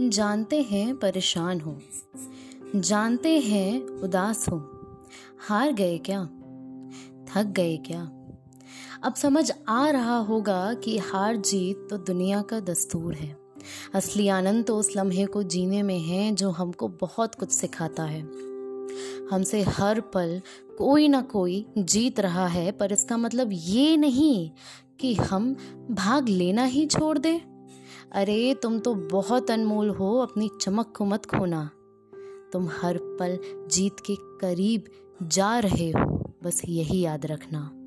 जानते हैं, परेशान हो। जानते हैं, उदास हो। हार गए क्या? थक गए क्या? अब समझ आ रहा होगा कि हार जीत तो दुनिया का दस्तूर है। असली आनंद तो उस लम्हे को जीने में है जो हमको बहुत कुछ सिखाता है। हमसे हर पल कोई ना कोई जीत रहा है, पर इसका मतलब ये नहीं कि हम भाग लेना ही छोड़ दें। अरे, तुम तो बहुत अनमोल हो अपनी चमक को मत खोना तुम हर पल जीत के करीब जा रहे हो, बस यही याद रखना।